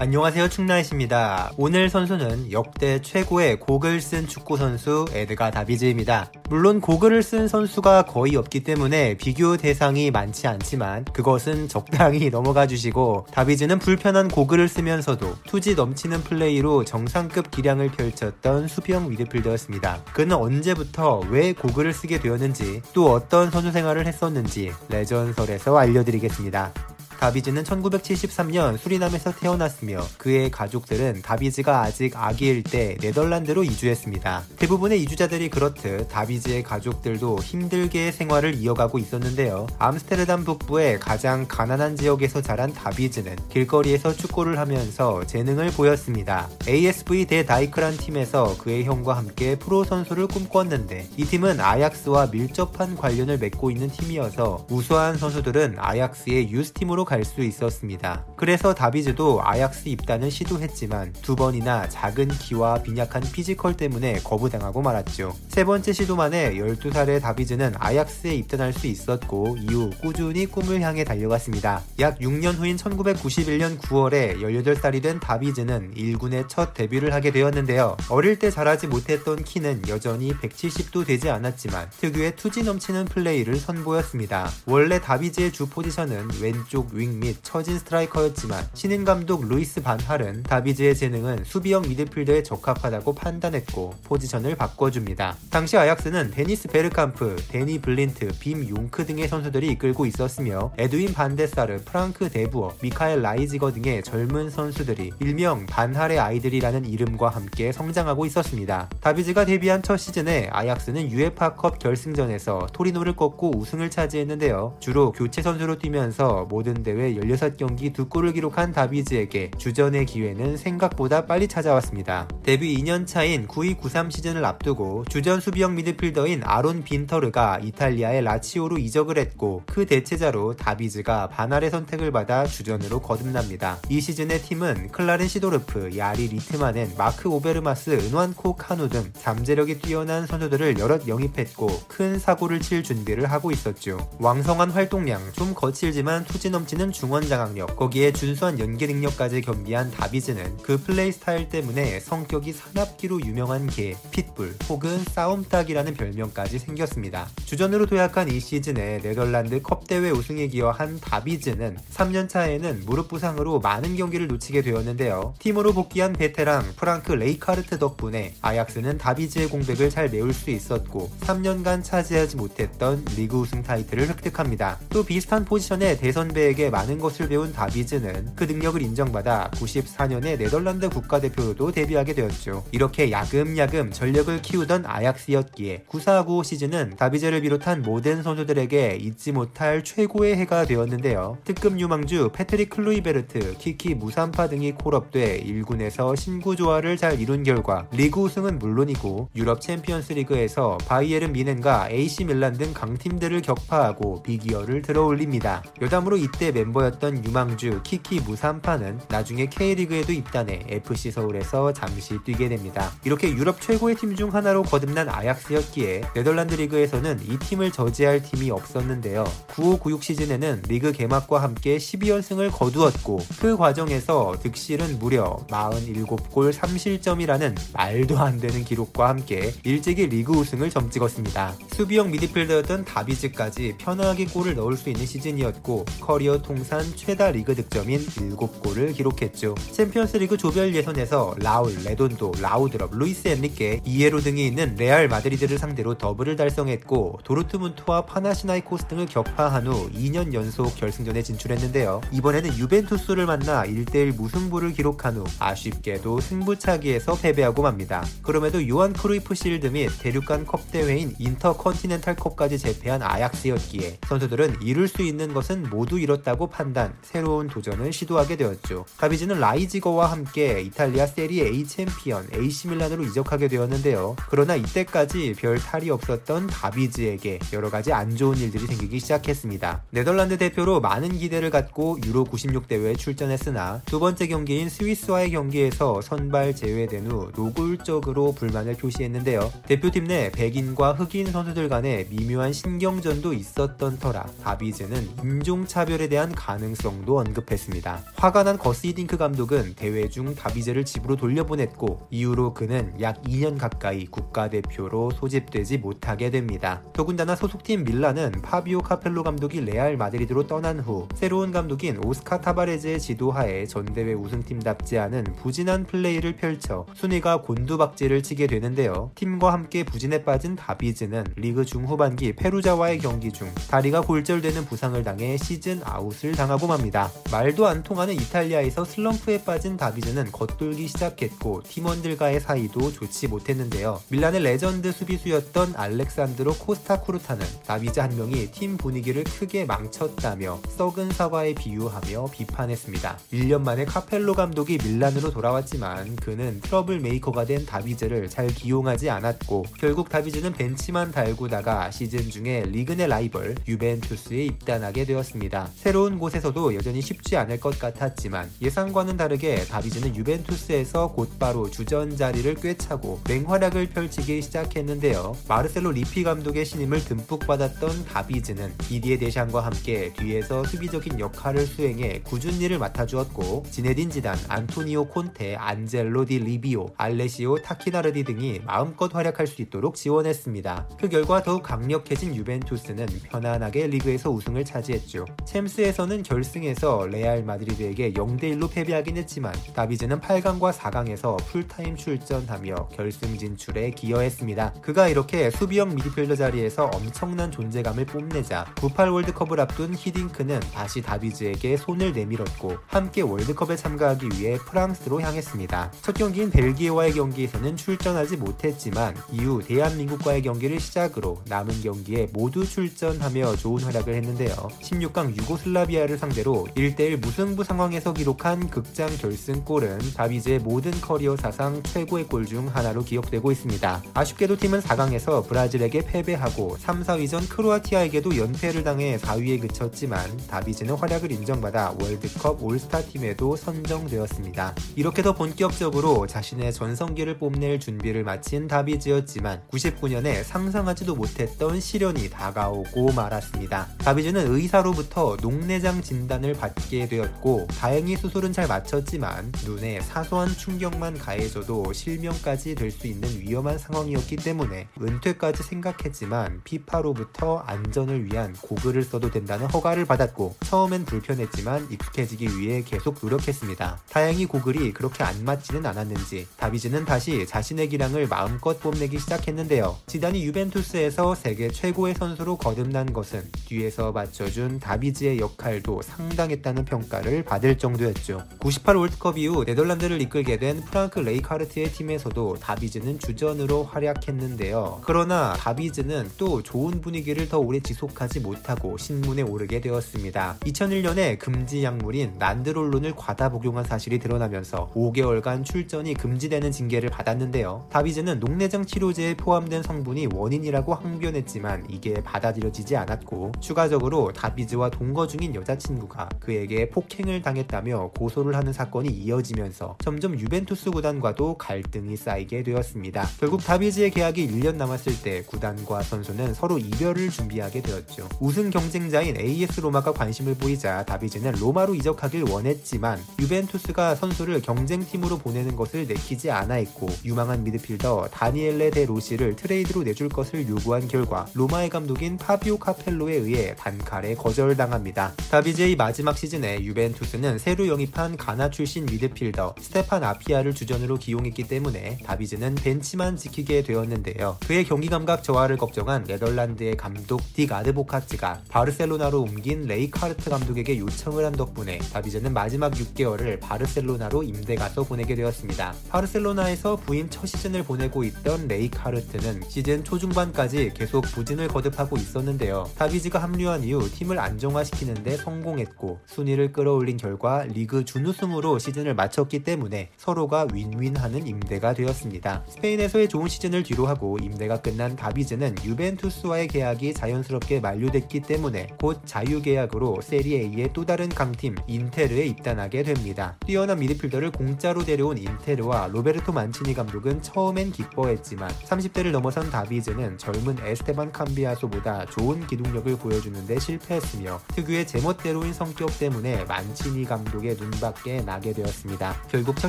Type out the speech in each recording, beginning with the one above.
안녕하세요 충나이십니다. 오늘 선수는 역대 최고의 곡을 쓴 축구 선수 에드가 다비즈입니다. 물론 곡을 쓴 선수가 거의 없기 때문에 비교 대상이 많지 않지만 그것은 적당히 넘어가 주시고 다비즈는 불편한 곡을 쓰면서도 투지 넘치는 플레이로 정상급 기량을 펼쳤던 수비형 미드필더였습니다. 그는 언제부터 왜 곡을 쓰게 되었는지 또 어떤 선수 생활을 했었는지 레전설에서 알려드리겠습니다. 다비즈는 1973년 수리남에서 태어났으며 그의 가족들은 다비즈가 아직 아기일 때 네덜란드로 이주했습니다. 대부분의 이주자들이 그렇듯 다비즈의 가족들도 힘들게 생활을 이어가고 있었는데요. 암스테르담 북부의 가장 가난한 지역에서 자란 다비즈는 길거리에서 축구를 하면서 재능을 보였습니다. ASV 데 다이크란 팀에서 그의 형과 함께 프로 선수를 꿈꿨는데 이 팀은 아약스와 밀접한 관련을 맺고 있는 팀이어서 우수한 선수들은 아약스의 유스팀으로 갈 수 있었습니다. 그래서 다비즈도 아약스 입단을 시도했지만 두 번이나 작은 키와 빈약한 피지컬 때문에 거부당하고 말았죠. 세 번째 시도만에 12살에 다비즈는 아약스에 입단할 수 있었고 이후 꾸준히 꿈을 향해 달려갔습니다. 약 6년 후인 1991년 9월에 18살이 된 다비즈는 1군에 첫 데뷔를 하게 되었는데요. 어릴 때 자라지 못했던 키는 여전히 170도 되지 않았지만 특유의 투지 넘치는 플레이를 선보였습니다. 원래 다비즈의 주 포지션은 왼쪽 윙 및 처진 스트라이커였지만 신인 감독 루이스 반할은 다비즈의 재능은 수비형 미드필더에 적합하다고 판단했고 포지션을 바꿔줍니다. 당시 아약스는 데니스 베르캄프, 데니 블린트, 빔 용크 등의 선수들이 이끌고 있었으며 에드윈 반데사르, 프랑크 데부어, 미카엘 라이지거 등의 젊은 선수들이 일명 반할의 아이들이라는 이름과 함께 성장하고 있었습니다. 다비즈가 데뷔한 첫 시즌에 아약스는 유에파컵 결승전에서 토리노를 꺾고 우승을 차지했는데요. 주로 교체 선수로 뛰면서 모든 대회 16경기 2골 을 기록한 다비즈에게 주전의 기회는 생각보다 빨리 찾아왔습니다. 데뷔 2년 차인 92-93 시즌을 앞두고 주전 수비형 미드필더인 아론 빈터르가 이탈리아의 라치오로 이적을 했고 그 대체자로 다비즈가 반할의 선택을 받아 주전으로 거듭납니다. 이 시즌에 팀은 클라렌 시도르프, 야리 리트만엔, 마크 오베르마스, 은완코 카누 등 잠재력이 뛰어난 선수들을 여럿 영입했고 큰 사고를 칠 준비를 하고 있었죠. 왕성한 활동량, 좀 거칠지만 투지 넘치는 중원 장악력, 거기에 준수한 연계 능력까지 겸비한 다비즈는 그 플레이 스타일 때문에 성격이 사납기로 유명한 개, 핏불 혹은 싸움닭이라는 별명까지 생겼습니다. 주전으로 도약한 이 시즌에 네덜란드 컵 대회 우승에 기여한 다비즈는 3년 차에는 무릎 부상으로 많은 경기를 놓치게 되었는데요. 팀으로 복귀한 베테랑 프랑크 레이카르트 덕분에 아약스는 다비즈의 공백을 잘 메울 수 있었고 3년간 차지하지 못했던 리그 우승 타이틀을 획득합니다. 또 비슷한 포지션의 대선배에게 많은 것을 배운 다비즈 는 그 능력을 인정받아 94년에 네덜란드 국가대표로도 데뷔하게 되었죠. 이렇게 야금야금 전력을 키우던 아약스였기에 9495 시즌은 다비즈를 비롯한 모든 선수들에게 잊지 못할 최고의 해가 되었는데요. 특급 유망주 패트릭 클루이베르트, 키키 무산파 등이 콜업돼 1군에서 신구 조화를 잘 이룬 결과 리그 우승은 물론이고 유럽 챔피언스 리그에서 바이에른 뮌헨과 AC 밀란 등 강팀들을 격파하고 빅이어를 들어올립니다. 여담으로 이때 멤버였던 유망주 키키 무산파는 나중에 K리그에도 입단해 FC 서울에서 잠시 뛰게 됩니다. 이렇게 유럽 최고의 팀 중 하나로 거듭난 아약스였기에 네덜란드 리그에서는 이 팀을 저지할 팀이 없었는데요. 9596 시즌에는 리그 개막과 함께 12연승을 거두었고 그 과정에서 득실은 무려 47골 3실점이라는 말도 안 되는 기록과 함께 일찍이 리그 우승을 점찍었습니다. 수비형 미드필더였던 다비즈까지 편하게 골을 넣을 수 있는 시즌이었고 커리어 통산 최다 리그 득점 인 7골을 기록했죠. 챔피언스 리그 조별 예선에서 라울, 레돈도, 라우드럽, 루이스 엔리케, 이에로 등이 있는 레알 마드리드를 상대로 더블을 달성했고 도르트문트와 파나티나이코스 등을 격파한 후 2년 연속 결승전에 진출했는데요. 이번에는 유벤투스를 만나 1대1 무승부를 기록한 후 아쉽게도 승부차기에서 패배하고 맙니다. 그럼에도 요한 크루이프 실드 및 대륙간 컵 대회인 인터컨티넨탈 컵까지 제패한 아약스였기에 선수들은 이룰 수 있는 것은 모두 이뤘다고 판단, 새로운 도전 을 시도하게 되었죠. 다비즈는 라이지거와 함께 이탈리아 세리 A 챔피언 AC 밀란으로 이적하게 되었는데요. 그러나 이때까지 별 탈이 없었던 다비즈에게 여러 가지 안 좋은 일들이 생기기 시작했습니다. 네덜란드 대표로 많은 기대를 갖고 유로 96 대회에 출전했으나 두 번째 경기인 스위스와의 경기에서 선발 제외된 후 노골적으로 불만을 표시했는데요. 대표팀 내 백인과 흑인 선수들 간의 미묘한 신경전도 있었던 터라 다비즈는 인종차별에 대한 가능성도 언급 했습니다. 화가 난 거스 히딩크 감독은 대회 중 다비즈를 집으로 돌려보냈고 이후로 그는 약 2년 가까이 국가대표로 소집되지 못하게 됩니다. 더군다나 소속팀 밀란은 파비오 카펠로 감독이 레알 마드리드로 떠난 후 새로운 감독인 오스카 타바레즈의 지도하에 전대회 우승팀답지 않은 부진한 플레이를 펼쳐 순위가 곤두박질을 치게 되는데요. 팀과 함께 부진에 빠진 다비즈는 리그 중후반기 페루자와의 경기 중 다리가 골절되는 부상을 당해 시즌 아웃을 당하고 맙니다. 말도 안 통하는 이탈리아에서 슬럼프에 빠진 다비즈는 겉돌기 시작했고 팀원들과의 사이도 좋지 못했는데요. 밀란의 레전드 수비수였던 알렉산드로 코스타쿠르타는 다비즈 한 명이 팀 분위기를 크게 망쳤다며 썩은 사과에 비유하며 비판했습니다. 1년 만에 카펠로 감독이 밀란으로 돌아왔지만 그는 트러블 메이커가 된 다비즈를 잘 기용하지 않았고 결국 다비즈는 벤치만 달구다가 시즌 중에 리그 내 라이벌 유벤투스에 입단하게 되었습니다. 새로운 곳에서도 여전히 쉽지 않을 것 같았지만 예상과는 다르게 다비즈는 유벤투스에서 곧바로 주전 자리를 꿰차고 맹활약을 펼치기 시작했는데요. 마르셀로 리피 감독의 신임을 듬뿍 받았던 다비즈는 디디에 데샹과 함께 뒤에서 수비적인 역할을 수행해 궂은일을 맡아주었고 지네딘 지단, 안토니오 콘테, 안젤로 디 리비오, 알레시오 타키나르디 등이 마음껏 활약할 수 있도록 지원했습니다. 그 결과 더욱 강력해진 유벤투스는 편안하게 리그에서 우승을 차지했죠. 챔스에서는 결승에서 레알 마드리드에게 0대1로 패배하긴 했지만 다비즈는 8강과 4강에서 풀타임 출전하며 결승 진출에 기여했습니다. 그가 이렇게 수비형 미드필더 자리에서 엄청난 존재감을 뽐내자 98 월드컵을 앞둔 히딩크는 다시 다비즈에게 손을 내밀었고 함께 월드컵에 참가하기 위해 프랑스로 향했습니다. 첫 경기인 벨기에와의 경기에서는 출전하지 못했지만 이후 대한민국과의 경기를 시작으로 남은 경기에 모두 출전하며 좋은 활약을 했는데요. 16강 유고슬라비아를 상대로 1대 1 무승부 상황에서 기록한 극장 결승골은 다비즈의 모든 커리어 사상 최고의 골 중 하나로 기억되고 있습니다. 아쉽게도 팀은 4강에서 브라질에게 패배하고 3, 4위전 크로아티아에게도 연패를 당해 4위에 그쳤지만 다비즈는 활약을 인정받아 월드컵 올스타 팀에도 선정되었습니다. 이렇게 더 본격적으로 자신의 전성기를 뽐낼 준비를 마친 다비즈였지만 99년에 상상하지도 못했던 시련이 다가오고 말았습니다. 다비즈는 의사로부터 녹내장 진단을 받게 되었고 다행히 수술은 잘 마쳤지만 눈에 사소한 충격만 가해져도 실명까지 될 수 있는 위험한 상황이었기 때문에 은퇴까지 생각했지만 피파로부터 안전을 위한 고글을 써도 된다는 허가를 받았고 처음엔 불편했지만 익숙해지기 위해 계속 노력했습니다. 다행히 고글이 그렇게 안 맞지는 않았는지 다비즈는 다시 자신의 기량을 마음껏 뽐내기 시작했는데요. 지단이 유벤투스에서 세계 최고의 선수로 거듭난 것은 뒤에서 받쳐준 다비즈의 역할도 상당했다는 평가를 받을 정도였죠. 98 월드컵 이후 네덜란드를 이끌게 된 프랑크 레이카르트의 팀에서도 다비즈는 주전으로 활약했는데요. 그러나 다비즈는 또 좋은 분위기를 더 오래 지속하지 못하고 신문에 오르게 되었습니다. 2001년에 금지 약물인 난드롤론을 과다 복용한 사실이 드러나면서 5개월간 출전이 금지되는 징계를 받았는데요. 다비즈는 녹내장 치료제에 포함된 성분이 원인이라고 항변했지만 이게 받아들여지지 않았고 추가적으로 다비즈와 동거 중인 여자친구가 그에게 폭행을 당했다며 고소를 하는 사건이 이어지면서 점점 유벤투스 구단과도 갈등이 쌓이게 되었습니다. 결국 다비즈의 계약이 1년 남았을 때 구단과 선수는 서로 이별을 준비하게 되었죠. 우승 경쟁자인 AS 로마가 관심을 보이자 다비즈는 로마로 이적하길 원했지만 유벤투스가 선수를 경쟁팀으로 보내는 것을 내키지 않아 했고 유망한 미드필더 다니엘레 데 로시를 트레이드로 내줄 것을 요구한 결과 로마의 감독인 파비오 카펠로에 의해 단칼에 거절당합니다. 다비즈의 마지막 시즌 에 유벤투스는 새로 영입한 가나 출신 미드필더 스테판 아피아를 주전으로 기용했기 때문에 다비즈는 벤치만 지키게 되었는데요. 그의 경기 감각 저하를 걱정한 네덜란드의 감독 딕 아드보카트가 바르셀로나로 옮긴 레이카르트 감독에게 요청을 한 덕분에 다비즈는 마지막 6개월을 바르셀로나로 임대 가서 보내게 되었습니다. 바르셀로나에서 부임 첫 시즌을 보내고 있던 레이카르트는 시즌 초중반까지 계속 부진을 거듭하고 있었는데요. 다비즈가 합류한 이후 팀을 안정화시키는데 성공했고 순위 를 끌어올린 결과 리그 준우승으로 시즌을 마쳤기 때문에 서로가 윈윈하는 임대가 되었습니다. 스페인에서의 좋은 시즌을 뒤로하고 임대가 끝난 다비즈는 유벤투스와의 계약이 자연스럽게 만료됐기 때문에 곧 자유계약으로 세리에의 또 다른 강팀 인테르에 입단하게 됩니다. 뛰어난 미드필더를 공짜로 데려온 인테르와 로베르토 만치니 감독은 처음엔 기뻐했지만 30대를 넘어선 다비즈는 젊은 에스테반 캄비아소보다 좋은 기동력을 보여주는데 실패했으며 특유의 제멋대로인 성격 때문에 만치니 감독의 눈밖에 나게 되었습니다. 결국 첫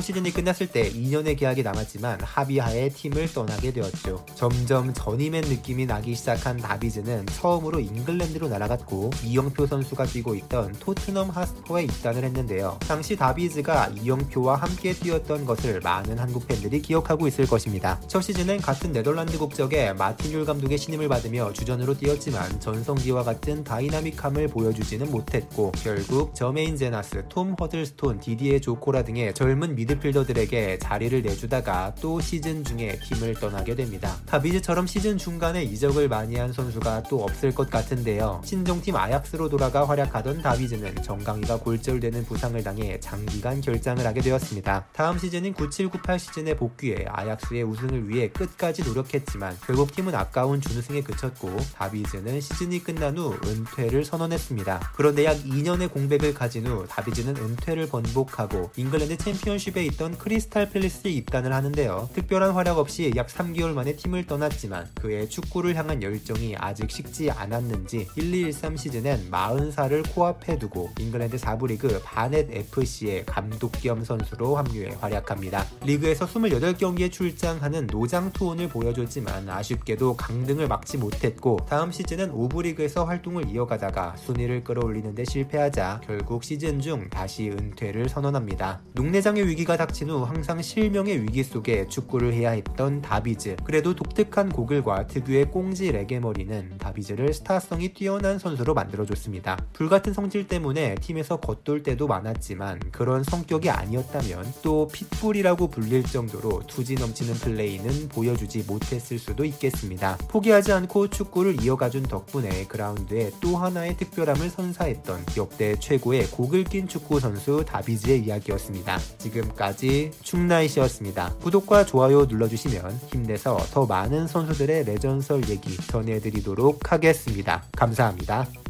시즌이 끝났을 때 2년의 계약이 남았지만 합의하에 팀을 떠나게 되었죠. 점점 저니맨의 느낌이 나기 시작한 다비즈는 처음으로 잉글랜드로 날아갔고 이영표 선수가 뛰고 있던 토트넘 핫스퍼에 입단을 했는데요. 당시 다비즈가 이영표와 함께 뛰었던 것을 많은 한국 팬들이 기억하고 있을 것입니다. 첫 시즌은 같은 네덜란드 국적의 마틴 욜 감독의 신임을 받으며 주전으로 뛰었지만 전성기와 같은 다이나믹함을 보여주지는 못했고 결국 저메인 제나스, 톰 허들스톤, 디디에 조코라 등의 젊은 미드필더들에게 자리를 내주다가 또 시즌 중에 팀을 떠나게 됩니다. 다비즈처럼 시즌 중간에 이적을 많이 한 선수가 또 없을 것 같은데요. 친정팀 아약스로 돌아가 활약하던 다비즈는 정강이가 골절되는 부상을 당해 장기간 결장을 하게 되었습니다. 다음 시즌인 97-98 시즌에 복귀해 아약스의 우승을 위해 끝까지 노력했지만 결국 팀은 아까운 준우승에 그쳤고 다비즈는 시즌이 끝난 후 은퇴를 선언했습니다. 그런데 약 2년의 공백을 가진 후 다비즈는 은퇴를 번복하고 잉글랜드 챔피언십에 있던 크리스탈 팰리스에 입단을 하는데요. 특별한 활약 없이 약 3개월 만에 팀을 떠났지만 그의 축구를 향한 열정이 아직 식지 않았는지 1213 시즌엔 40살을 코앞에 두고 잉글랜드 4부 리그 바넷 FC의 감독 겸 선수로 합류해 활약합니다. 리그에서 28경기에 출장하는 노장 투혼을 보여줬지만 아쉽게도 강등을 막지 못했고 다음 시즌은 5부 리그에서 활동을 이어가다가 순위를 끌어올리는데 실패하자 결국 시즌 중 다시 은퇴를 선언합니다. 농내장의 위기가 닥친 후 항상 실명의 위기 속에 축구를 해야 했던 다비즈. 그래도 독특한 고글과 특유의 꽁지 레게머리는 다비즈를 스타성이 뛰어난 선수로 만들어줬습니다. 불같은 성질 때문에 팀에서 겉돌 때도 많았지만 그런 성격이 아니었다면 또 핏불이라고 불릴 정도로 투지 넘치는 플레이는 보여주지 못했을 수도 있겠습니다. 포기하지 않고 축구를 이어가준 덕분에 그라운드에 또 하나의 특별함을 선사했던 역대 최고 의 곡을 낀 축구 선수 다비즈의 이야기였습니다. 지금까지 충나이시였습니다. 구독과 좋아요 눌러주시면 힘내서 더 많은 선수들의 레전설 얘기 전해드리도록 하겠습니다. 감사합니다.